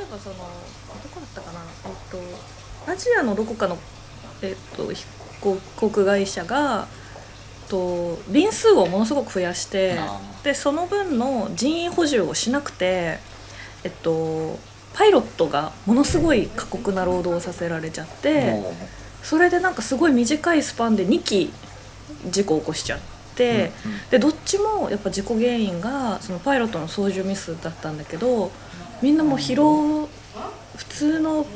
かそのどこだったかな？えっとアジアのどこかのえっと飛行航空会社がと便数をものすごく増やしてあでその分の人員補充をしなくてえっとパイロットがものすごい過酷な労働をさせられちゃってもそれでなんかすごい短いスパンで2機事故を起こしちゃって、でどっちもやっぱ事故原因がそのパイロットの操縦ミスだったんだけどみんなもう疲労普通の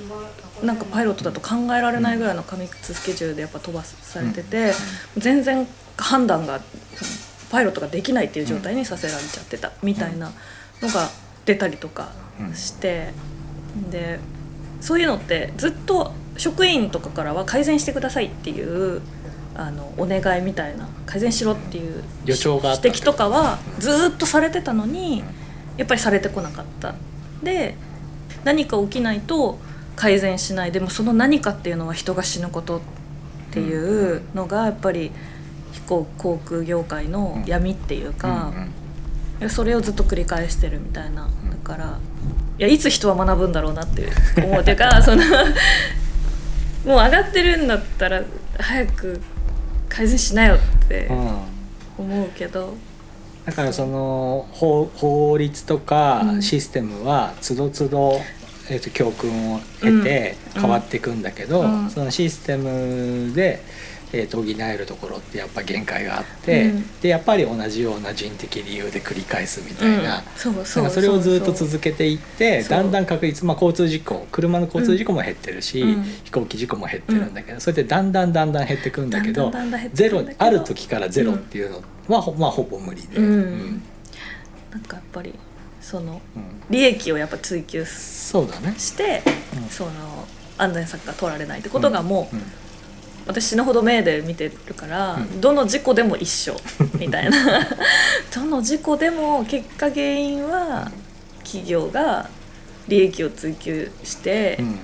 なんかパイロットだと考えられないぐらいの過密スケジュールでやっぱ飛ばされてて、全然判断がパイロットができないっていう状態にさせられちゃってたみたいなのが出たりとかして、でそういうのってずっと職員とかからは改善してくださいっていうあのお願いみたいな改善しろっていう指摘とかはずっとされてたのにやっぱりされてこなかった。で何か起きないと改善しない。でもその何かっていうのは人が死ぬことっていうのがやっぱり飛行航空業界の闇っていうか、それをずっと繰り返してるみたいな。だからいやいつ人は学ぶんだろうなって思うっていうか そのもう上がってるんだったら早く改善しなよってうん。思うけど、だからその法法律とかうん。システムはつどつど、えー、と教訓を得てうん。変わっていくんだけど、うん。そのシステムで、えー、と補えるところってやっぱ限界があって、うん。でやっぱり同じような人的理由で繰り返すみたいな。うん。そそうかそれをずっと続けていってだんだん確率、まあ、交通事故車の交通事故も減ってるし、うん。飛行機事故も減ってるんだけど、それでだんだんだんだん減ってくんだけどゼロある時からゼロっていうのは、ほまあ、ほぼ無理で、うん。なんかやっぱりそのうん。利益をやっぱ追求しそうだね。して、うん。その安全策が取られないってことがもう、うん私死ぬほど目で見てるから、うん。どの事故でも一緒 みたいな。どの事故でも結果原因は企業が利益を追求してうん。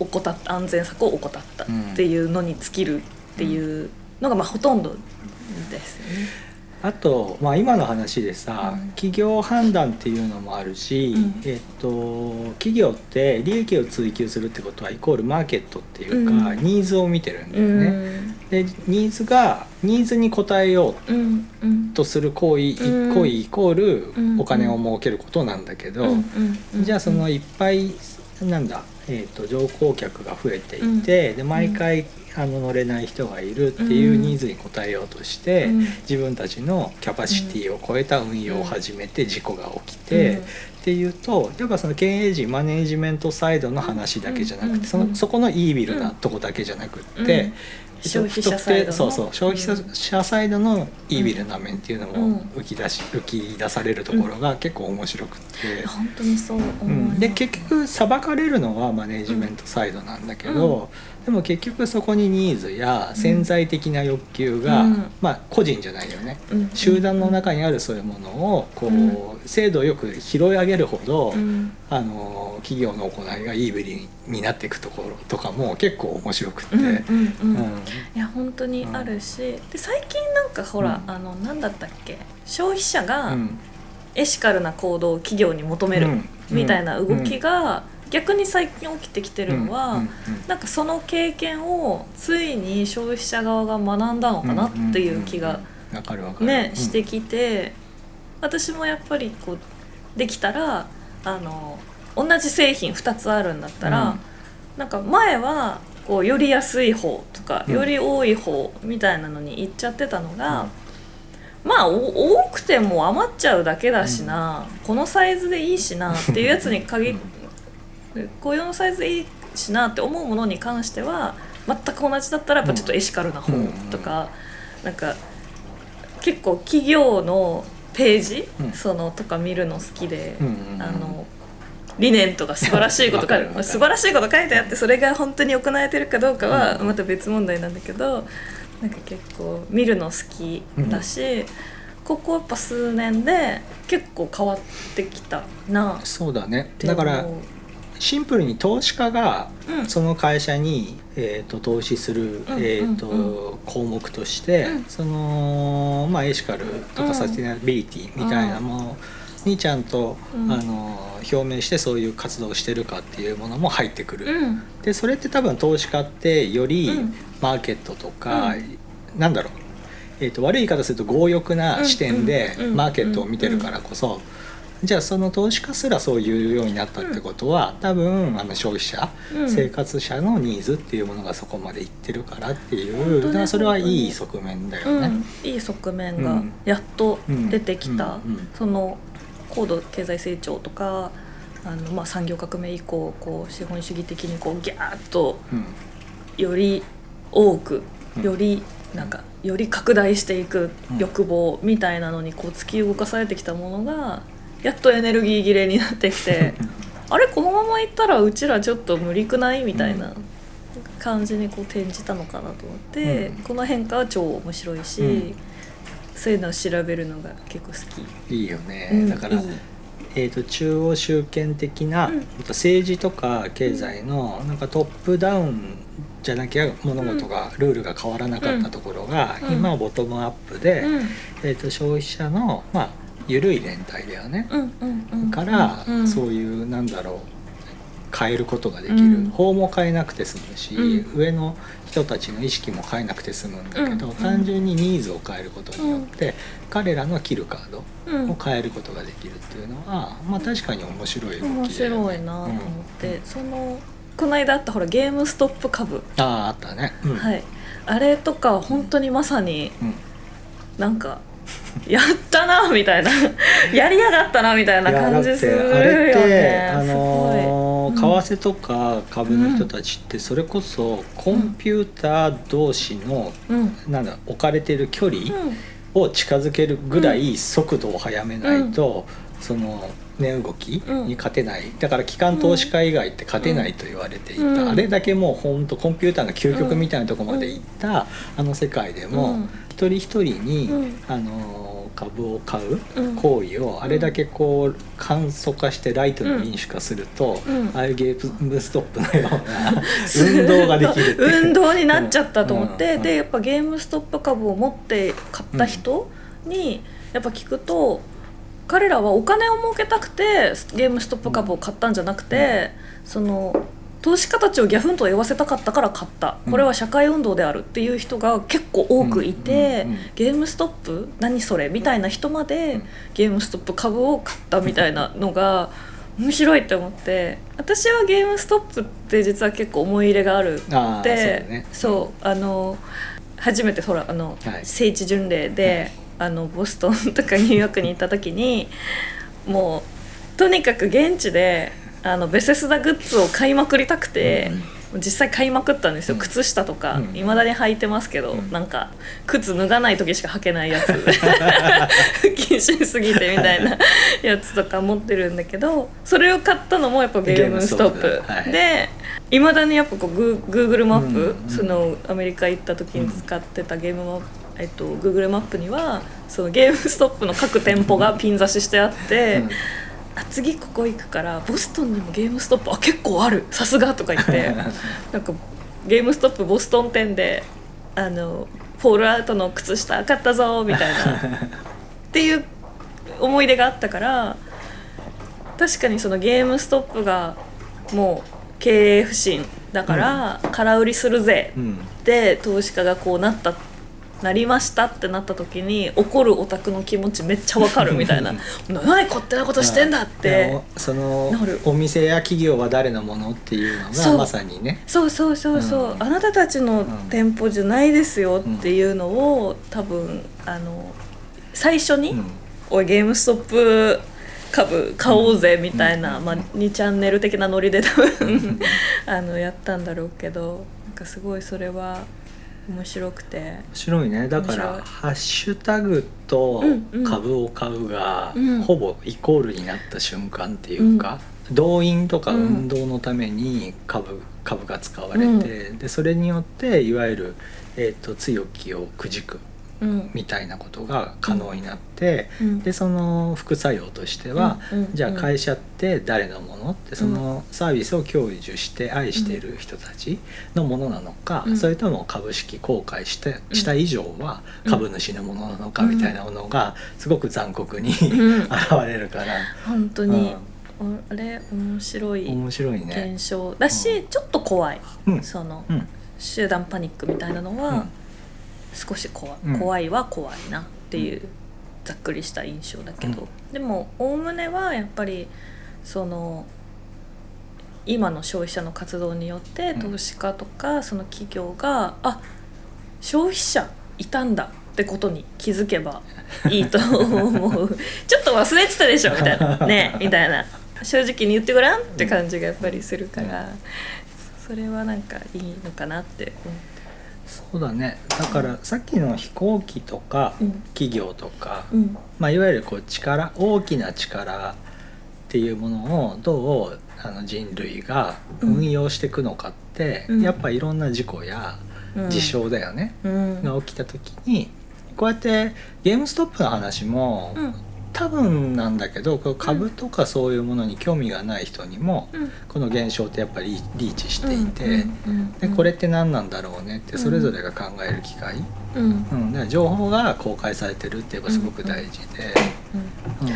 怠った安全策を怠ったっていうのに尽きるっていうのがまあほとんどですよね。あと、まあ、今の話でさ、うん。企業判断っていうのもあるし、うん。えっと、企業って利益を追求するってことはイコールマーケットっていうか、うん。ニーズを見てるんだうよね。ん。でニーズがニーズに応えようとする行為、うん。行為イコールうん。お金を儲けることなんだけど、じゃあそのいっぱいなんだ、えー、と乗降客が増えていて、で毎回あの乗れない人がいるっていうニーズに応えようとして、うん。自分たちのキャパシティを超えた運用を始めて事故が起きて、うん。っていうとやっぱその経営陣マネージメントサイドの話だけじゃなくて、うん。そのそこのイービルなとこだけじゃなくって。消費者サイドの。そうそう消費者サイドのイービルな面っていうのも浮き出し浮き出されるところが結構面白くって、本当にそう思うん、で結局裁かれるのはマネージメントサイドなんだけど、でも結局そこにニーズや潜在的な欲求が、うん。まあ個人じゃないよね、うん。集団の中にあるそういうものをこう、うん。精度よく拾い上げるほど、うん。あの企業の行いがイービルになっていくところとかも結構面白くって。いや本当にあるし、で最近なんかほら、うん。あの何だったっけ？消費者がうん。エシカルな行動を企業に求めるうん。みたいな動きが逆に最近起きてきてるのは、うんうんなんかその経験をついに消費者側が学んだのかなっていう気がね、うん。してきて私もやっぱりこうできたらあの同じ製品2つあるんだったら、うん。なんか前はこうより安い方とか、うん。より多い方みたいなのに行っちゃってたのが、まあお多くても余っちゃうだけだしな、このサイズでいいしなっていうやつに限っこういうのサイズでいいしなって思うものに関しては全く同じだったらやっぱちょっとエシカルな方とか、なんか結構企業のページ、うん。そのとか見るの好きで、あの理念とか素晴らしいことがわかるわかる。素晴らしいこと書いてあってそれが本当に行えてるかどうかはうん。また別問題なんだけど、なんか結構見るの好きだし、ここやっぱ数年で結構変わってきたなそうだね。だからシンプルに投資家がうん。その会社に、えー、と投資する、んえーとうん項目として、うん。その、まあ、エシカルとうん。かサステナビリティみたいなものにちゃんと、うん。あの表明してそういう活動をしてるかっていうものも入ってくる。うん。でそれって多分投資家ってよりうん。マーケットとか、うなんだろう、えー、と悪い言い方すると強欲な視点でうん。うん。マーケットを見てるからこそ、じゃあその投資家すらそういうようになったってことは、多分あの消費者、うん。生活者のニーズっていうものがそこまでいってるからっていう、ねだからそれはいい側面だよね。うん、いい側面がうん。やっと出てきた、うん。うん。その高度経済成長とかあの、まあ、産業革命以降こう資本主義的にこうギャーッとうん。より多くうん。よりなんかより拡大していくうん。欲望みたいなのにこう突き動かされてきたものがやっとエネルギー切れになってきて あれこのままいったらうちらちょっと無理くないみたいな感じにこう転じたのかなと思って、うん。この変化は超面白いし、うん。そういうのを調べるのが結構好き。いいよね、うんだからえー、と中央集権的な、うん。政治とか経済のなんかトップダウンじゃなきゃ物事が、ルールが変わらなかったところが、うん。今はボトムアップで、うん。えー、と消費者のまあ緩い連帯だよね、から、うんそういうなんだろう。変えることができる、うん。法も変えなくて済むし、う上の人たちの意識も変えなくて済むんだけど、うん単純にニーズを変えることによって、彼らの切るカードうんを変えることができるっていうのは、まあ確かに面白い面白いなと思って、そのこの間あったほらゲームストップ株、あああったね、うん。はい。あれとか本当にまさにうん。なんかやったなみたいな。やりやがったなみたいな感じするよね。あれってあすのー為替とか株の人たちってそれこそコンピューター同士の、うん。なんだ置かれてる距離うん。を近づけるぐらい速度を速めないと、その値動きに勝てない、だから機関投資家以外って勝てないと言われていた、うん。あれだけもう本当コンピューターの究極みたいなところまでいった、あの世界でも、うん。一人一人に、うん。あのー株を買ううん。行為をあれだけこう簡素化してライトの民主化すると、うん。ああいうゲームストップのような運動ができる 運動になっちゃったと思って、うん。でやっぱゲームストップ株を持って買った人にやっぱ聞くと彼らはお金を儲けたくてゲームストップ株を買ったんじゃなくて、その投資家たちをギャフンと言わせたかったから買った。うん。これは社会運動であるっていう人が結構多くいて、うん。うん。うん。ゲームストップ？何それ？みたいな人まで、うん。ゲームストップ株を買ったみたいなのが面白いって思って私はゲームストップって実は結構思い入れがあるああそうね。そうあの初めてほらあの、はい。聖地巡礼で、あのボストンとかニューヨークに行った時にもうとにかく現地であのベセスダグッズを買いまくりたくて。実際買いまくったんですよ、うん。靴下とかうん。いま、未だに履いてますけど、うん。なんか靴脱がない時しか履けないやつ。禁止すぎてみたいなやつとか持ってるんだけどそれを買ったのもやっぱゲームストップ。でい。まだにやっぱこうグー Google マップ、うんうん。そのアメリカ行った時に使ってたゲームマップ、えっと、Google マップにはそのゲームストップの各店舗がピン刺ししてあって。うん。あ次ここ行くからボストンにもゲームストップあ結構ある。さすがとか言って。なんかゲームストップボストン店であのフォールアウトの靴下買ったぞみたいな。っていう思い出があったから確かにそのゲームストップがもう経営不振だから空売りするぜ。うん。で投資家がこうなったなりましたってなった時に怒るオタクの気持ちめっちゃわかるみたいな「何勝手なことしてんだ」って。そのお店や企業は誰のものっていうのがまさにね。そうそうそうそう、うん。あなたたちの店舗じゃないですようんっていうのを多分あの最初にうん「おいゲームストップ株買おうぜ」みたいな、うん。まあ、2チャンネル的なノリで多分あのやったんだろうけどなんかすごいそれは面白くて。面白いね。だからハッシュタグとうんうん。株を買うが、うん。ほぼイコールになった瞬間っていうか、動員とか運動のために株株が使われて、でそれによっていわゆる、えー、と強気をくじく。うんみたいなことが可能になって、うん。でその副作用としては、うん。うん。じゃあ会社って誰のもの？ってそのサービスを享受して愛している人たちのものなのか、うん。それとも株式公開してした以上はうん。株主のものなのかみたいなものがすごく残酷に、うん。現れるから、本当に、あれ面白い面白いね。現象だし、ちょっと怖い、うん。そのうん。集団パニックみたいなのは、うん少し怖い、うん。怖いは怖いなっていう、ざっくりした印象だけど、でもおおむねはやっぱりその今の消費者の活動によってうん。投資家とかその企業が、あ消費者いたんだってことに気づけばいいと思う。ちょっと忘れてたでしょみたいな。ねみたいな。正直に言ってごらんって感じがやっぱりするから、それはなんかいいのかなって思って。そうだね。だからさっきの飛行機とかうん。企業とか、うん。まあ、いわゆるこう力大きな力っていうものをどうあの人類が運用していくのかって、うん。やっぱいろんな事故やうん。事象だよね、うん。が起きた時にこうやってゲームストップの話も、うん多分なんだけど株とかそういうものに興味がない人にも、うん。この現象ってやっぱりリーチしていて、うんうんでこれって何なんだろうねってそれぞれが考える機会、うん。うん、だから情報が公開されてるってやっぱすごく大事で、うん。うん。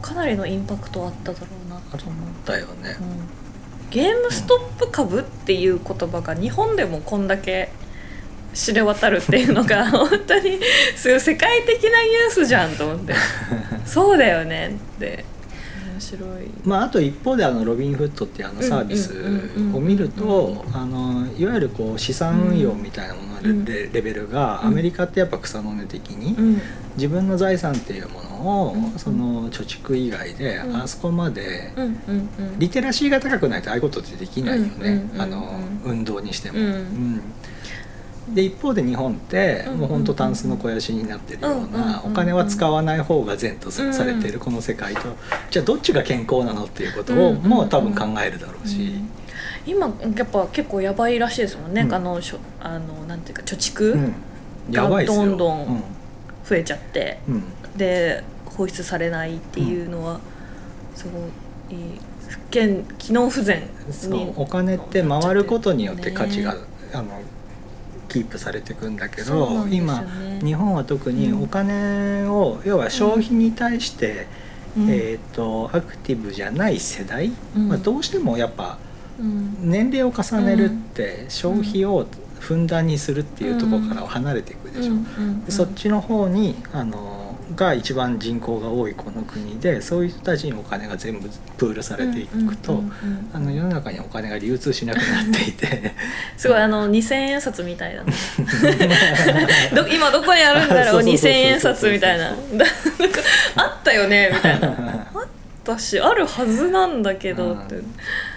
かなりのインパクトあっただろうなと思う、だよね。うん。ゲームストップ株っていう言葉が日本でもこんだけ知れ渡るっていうのが 本当にそういう世界的なニュースじゃんと思って。そうだよねって。面白い。まあ、あと一方であのロビンフットっていうあのサービスを見るとあのいわゆるこう資産運用みたいなもののレ,ベルがうん。アメリカってやっぱ草の根的にうん。自分の財産っていうものをうん。その貯蓄以外でうん。あそこまでリテラシーが高くないとああいうことってできないよね。あの運動にしても。うん。うんで一方で日本ってうんもう本当タンスの肥やしになってるようなお金は使わない方が善とされているこの世界と。じゃあどっちが健康なのっていうことをうんもう多分考えるだろうし。うん。今やっぱ結構やばいらしいですもんね、うん。あのしょあのなんていうか貯うん。蓄やばいですよ。どんどん増えちゃって、うん。うんで放出されないっていうのはすごい不健機能不全にお金って回ることによって価値がね。あのキープされていくんだけど今ね。日本は特にうん。お金を要は消費に対してうん。えーとアクティブじゃない世代うん。まあどうしてもやっぱうん。年齢を重ねるって消費をふんだんにするっていうところからは離れていくでしょ、うそっちの方にあのが一番人口が多いこの国でそういう人たちにお金が全部プールされていくと、世の中にお金が流通しなくなっていて。すごいあの2000円札みたいな 今どこにあるんだろそううそうそうそう2000円札みたいな。あったよねみたいな。あったしあるはずなんだけどって、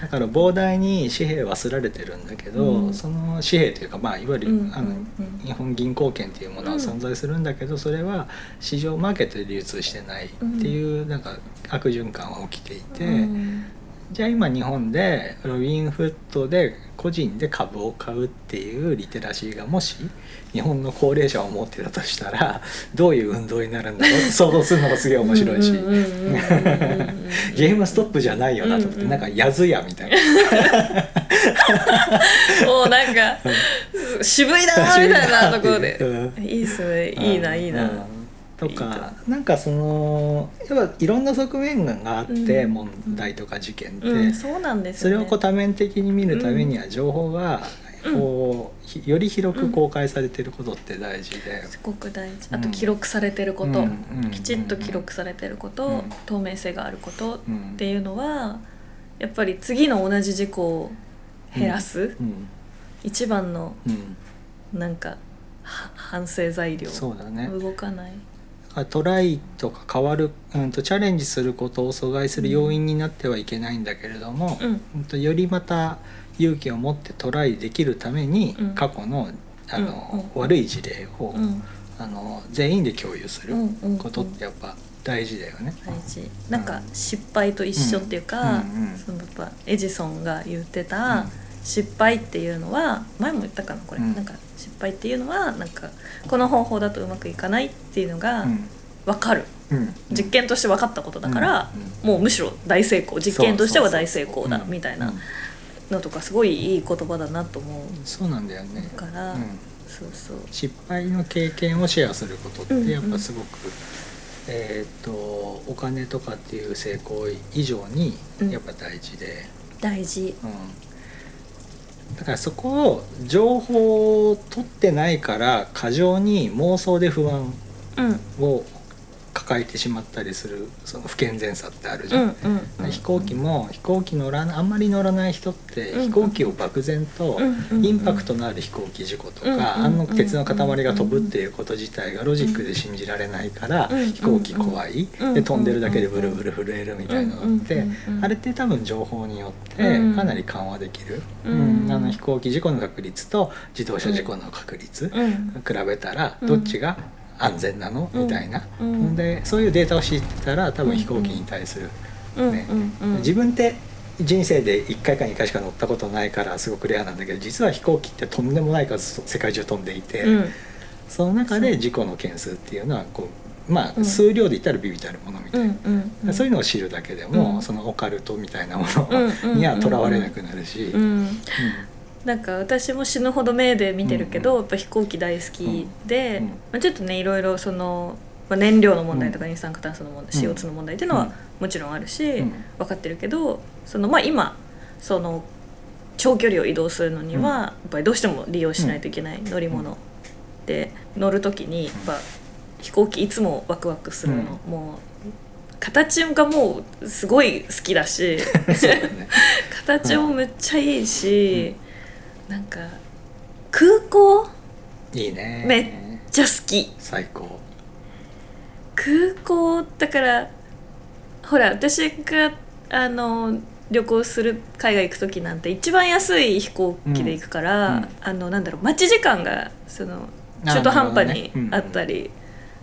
だから膨大に紙幣はすられてるんだけど、うん。その紙幣というか、まあ、いわゆる、うんうんあの日本銀行券っていうものは存在するんだけど、それは市場マーケットで流通してないっていうなんか悪循環は起きていて。うんじゃあ今日本でロビンフットで個人で株を買うっていうリテラシーがもし日本の高齢者を持ってたとしたら どういう運動になるんだろう想像するのがすげえ面白いし。ゲームストップじゃないよなと思って、なんかやずやみたいなもうなんか渋いなみたいなところでいいっすねいいないいな、とか。なんかそのやっぱいろんな側面があって、うん。問題とか事件って、うん、そうなんですそれをこう多面的に見るためには情報がこう、ひより広く公開されてることって大事で、すごく大事。うん。あと記録されてること、きちっと記録されてること、うん。透明性があることっうん。ていうのはやっぱり次の同じ事故を減らす、うん。一番のうん。なんかは反省材料。そうだね。動かないトライとか変わる、うん、とチャレンジすることを阻害する要因になってはいけないんだけれども、うん。うんとよりまた勇気を持ってトライできるために、うん。過去のあの、悪い事例を、うん。あの全員で共有することってやっぱ大事だよね。大事。なんか失敗と一緒っていうか、うんうんうん。そのやっぱエジソンが言ってたうん。失敗っていうのは前も言ったかなこれ、うん。なんか失敗っていうのはなんかこの方法だとうまくいかないっていうのがうん。分かる、うん。実験として分かったことだから、うもうむしろ大成功。実験としては大成功だみたいうん。なのとかすごいいい言葉だなと思う。そうなんだよね。から、うん。そうそう。失敗の経験をシェアすることっうんうん。てやっぱすごく、えー、とお金とかっていう成功以上にうん。やっぱ大事で、大事。うんだからそこを情報を取ってないから過剰に妄想で不安を抱えてしまったりするその不健全さってあるじゃん。飛行機も飛行機乗らなあんまり乗らない人ってうん飛行機を漠然とインパクトのある飛行機事故とうんかうんあの鉄の塊が飛ぶっていうこと自体がロジックで信じられないからうん飛行機怖い。うんで飛んでるだけでブルブル震えるみたいなのってあれって多分情報によってうんかなり緩和できる、ううん。ん。あの飛行機事故の確率と自動車事故の確率うん。比べたらうん。どっちが安全なの？うん。みたいな、うん。でそういうデータを知ってたら多分飛行機に対するうん。ね。自分って人生で1回か2回しか乗ったことないからすごくレアなんだけど実は飛行機ってとんでもない数世界中飛んでいて、うん。その中で事故の件数っていうのはこうまあうん。数量で言ったらビビたるものみたいな、そういうのを知るだけでも、うん。そのオカルトみたいなものにはとらわれなくなるし、うんなんか私も死ぬほど目で見てるけど、やっぱ飛行機大好きで、うん。まあ、ちょっとねいろいろその、まあ、燃料の問題とかうん。二酸化炭素の問題、うん。CO2 の問題っていうのはもちろんあるし、うん。分かってるけどその、まあ、今その長距離を移動するのには、うん。やっぱりどうしても利用しないといけない乗り物で乗る時にやっぱ飛行機いつもワクワクするの、もう形がもうすごい好きだし 形もめっちゃいいし、なんか空港？いいね。めっちゃ好き。最高。空港だからほら私があの旅行する海外行く時なんて一番安い飛行機で行くから、うん。うん。あのなんだろう待ち時間がその中途半端にあったり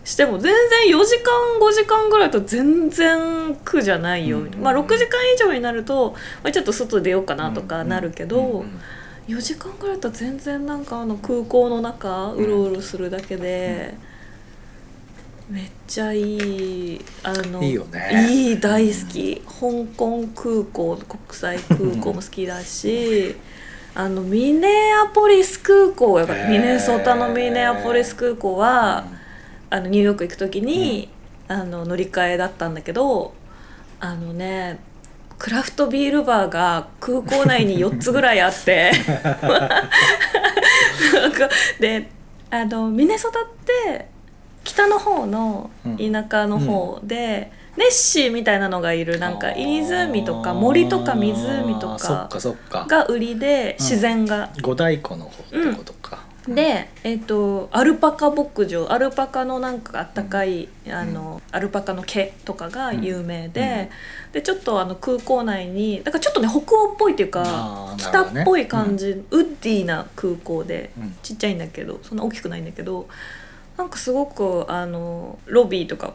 しても全然4時間5時間ぐらいだと全然苦じゃないよ、うん。まあ6時間以上になると、まあ、ちょっと外出ようかなとかなるけど、うん。うん4時間ぐらいだと全然なんかあの空港の中うろうろするだけで、めっちゃいいあのいいよね。いい大好き、香港空港国際空港も好きだしあのミネアポリス空港やミネソタのミネアポリス空港は、あのニューヨーク行く時に、あの乗り換えだったんだけどあのねクラフトビールバーが空港内に4つぐらいあって。であのミネソタって北の方の田舎の方で、ネッシーみたいなのがいる。なんか湖とか森とか湖とかかそっか。が売りでうん。自然が。五大湖の方ってことか、で、えっとアルパカ牧場アルパカのなんかあったかい、あのアルパカの毛とかが有名で,、でちょっとあの空港内にだからちょっとね北欧っぽいっていうかあーな北っぽい感じ、ウッディな空港でうん。ちっちゃいんだけどそんな大きくないんだけどなんかすごくあのロビーとか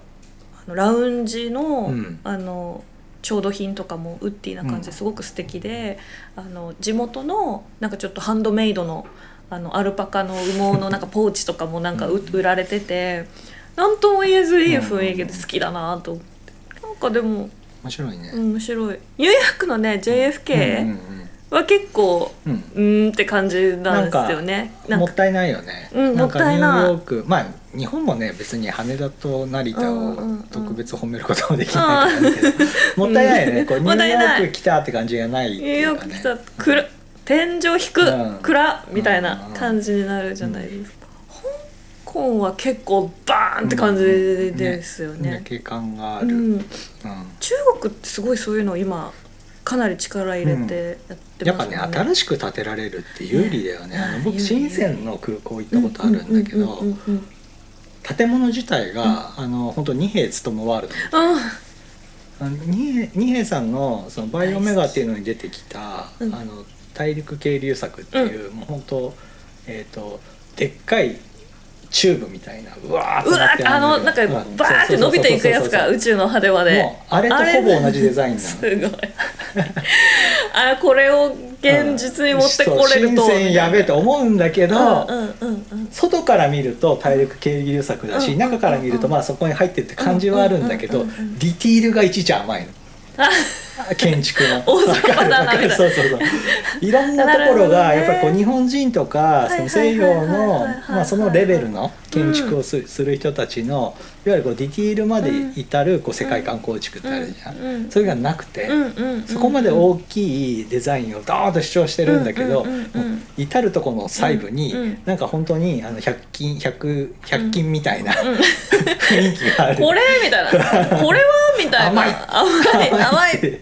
あのラウンジの,、うん。あの調度品とかもウッディな感じですごく素敵で、あの地元のなんかちょっとハンドメイドのあのアルパカの羽毛のなんかポーチとかもなんかううん売られててなんとも言えずいい雰囲気で好きだなと思って。なんかでも面白いね、面白い。ニューヨークのね JFK うんうんは結構うんって感じなんですよね。うん。もったいないよね、うんなんかもったいない。ニューヨークまあ日本もね別に羽田と成田をうんうんうん特別褒めることもできないけど、もったいないよね、うんこうニューヨーク来たって感じがないってニューヨーク来た。暗天井低く、うん暗みたいな感じになるじゃないですか、香港は結構バーンって感じですよね,、景観がある、中国ってすごいそういうのを今かなり力入れてやってやっぱねますもん。ね、新しく建てられるって有利だよねねあの僕深センの空港行ったことあるん。だけど建物自体が、あの本当二兵務ワールド二兵さん。のそのバイオメガっていうのに出てきた、うん。あの大陸渓流作っていう、もう本当えっ、とでっかいチューブみたいなうわーっうわとなってーあのなんかうん。バーって伸びていくやつか宇宙の果てまでもうあれとほぼ同じデザインなの。すごい。あこれを現実に持ってこれるとそう新鮮やべえと思うんだけど、外から見ると大陸軽流作だし、うん。中から見るとまあそこに入ってって感じはあるんだけど、ディティールがいちいち甘いの。あ 建築の。大阪だなみたいな。そうそうそう。いろんなところがやっぱりこう日本人とかいその西洋のまあそのレベルの建築をすする人たちのゆるこうディティールまで至るこう世界観構築ってあるじゃん、うんうんそれがなくて、そこまで大きいデザインをドーンと主張してるんだけど、至るところの細部に、なんか本当にあの100均100 100均みたいな、雰囲気がある。これみたいな。これはみたいな。甘い。甘い。甘い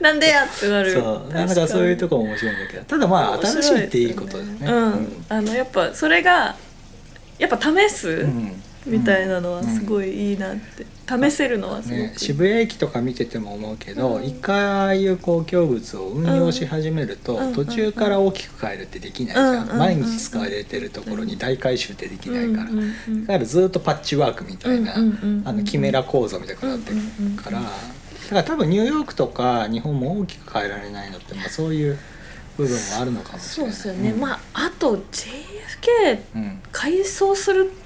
なんでやってなる。そう。なんかそういうとこ面白いんだけど。ただまあ新しいっていいことだよね。うん、あのやっぱそれがやっぱ試す、うんみたいなのはすごいいいなって、試せるのはすごく、ね、渋谷駅とか見てても思うけど、うん。一回ああいう公共物を運用し始めると、うん。途中から大きく変えるってできないじゃん、うん。毎日使われてるところに大改修ってできないから、うん。うん。うん。だからずっとパッチワークみたいな、うん。うん。うん。あのキメラ構造みたいになってるから、だから多分ニューヨークとか日本も大きく変えられないのって、まあ、そういう部分もあるのかもしれない。そうですよね、ん。まああと JFK うん。改装するっ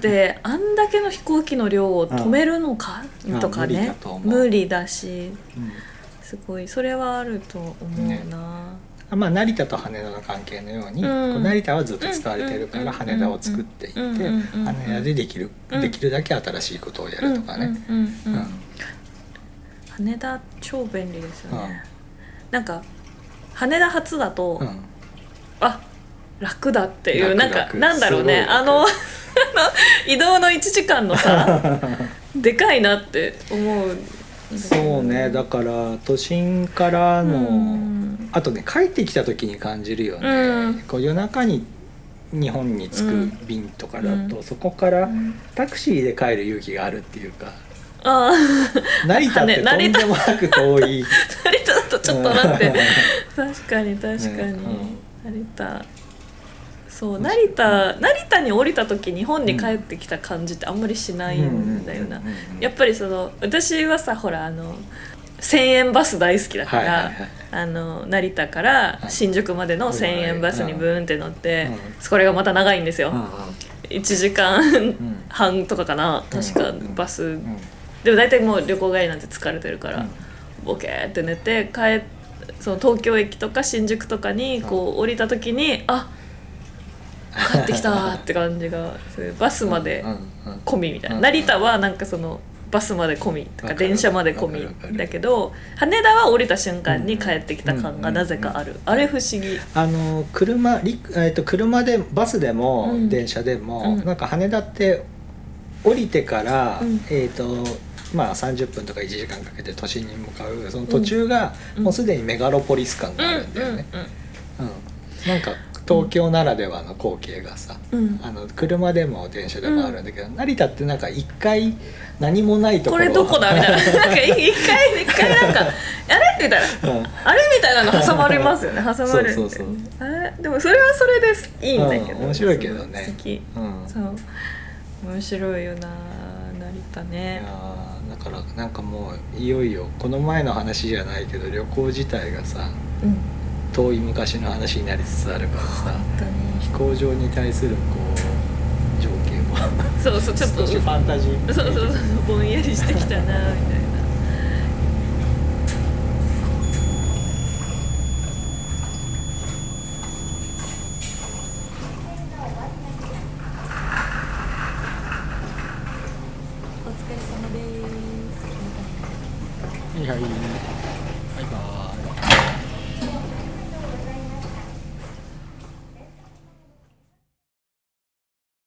てあんだけの飛行機の量を止めるのか、うん。とかね。無理だし。うん。すごい。それはあると思うな、ね。まあ、成田と羽田の関係のように、成田はずっと使われてるからうん羽田を作っていって、羽田でできる、うん。できるだけ新しいことをやるとかね。羽田超便利ですよね、うん。なんか羽田発だと、うん。あ楽だっていう楽なんか楽なんだろうね。あの 移動の1時間のさ でかいなって思う。そうねだから都心からの、うん。あとね帰ってきた時に感じるよね、うん。こう夜中に日本に着く便とかだと、うん。そこからん。タクシーで帰る勇気があるっていうかああ成田ってとんでもなく遠い。成田だとちょっとなって。確かに確かに、ね成田そう成田成田に降りた時日本に帰ってきた感じってあんまりしないんだよな。やっぱりその私はさほらあの1,000円バス大好きだから、あの成田から新宿までの1,000円バスにブーンって乗って、うこれがまた長いんですよ、うんうん。1時間ん。半とかかな確かうん。バス、うん。でも大体もう旅行帰りなんて疲れてるから、うん。ボケーって寝て帰っその東京駅とか新宿とかにこう降りた時にあ帰ってきたーって感じがバスまで込みみたいな、うん成田はなんかそのバスまで込みとか電車まで込みだけど羽田は降りた瞬間に帰ってきた感がなぜかある、あれ不思議。あの車り、えー、と車でバスでも、うん。電車でも、うん。なんか羽田って降りてから、うん。えっ、とまあ30分とか1時間かけて都心に向かうその途中が、うん。もうすでにメガロポリス感うんがあるんだよね、うん。うん。なんか東京ならではの光景がさ、うん。あの車でも電車でもあるんだけど、成田ってなんか一回何もないところこれどこだみたいな。なんか一回一回なんか あれみたいな。うん。あれみたいなの挟まりますよね。挟まれるあれでもそれはそれです。いいんだけど、うん面白いけどね。好きうん。そう。面白いよな成田いねだからなんかもういよいよこの前の話じゃないけど旅行自体がさうん遠い昔の話になりつつあるからさ飛行場に対するこう情景も。そうそうちょっと。ファンタジー。そうそうそうぼんやりしてきたなみたいな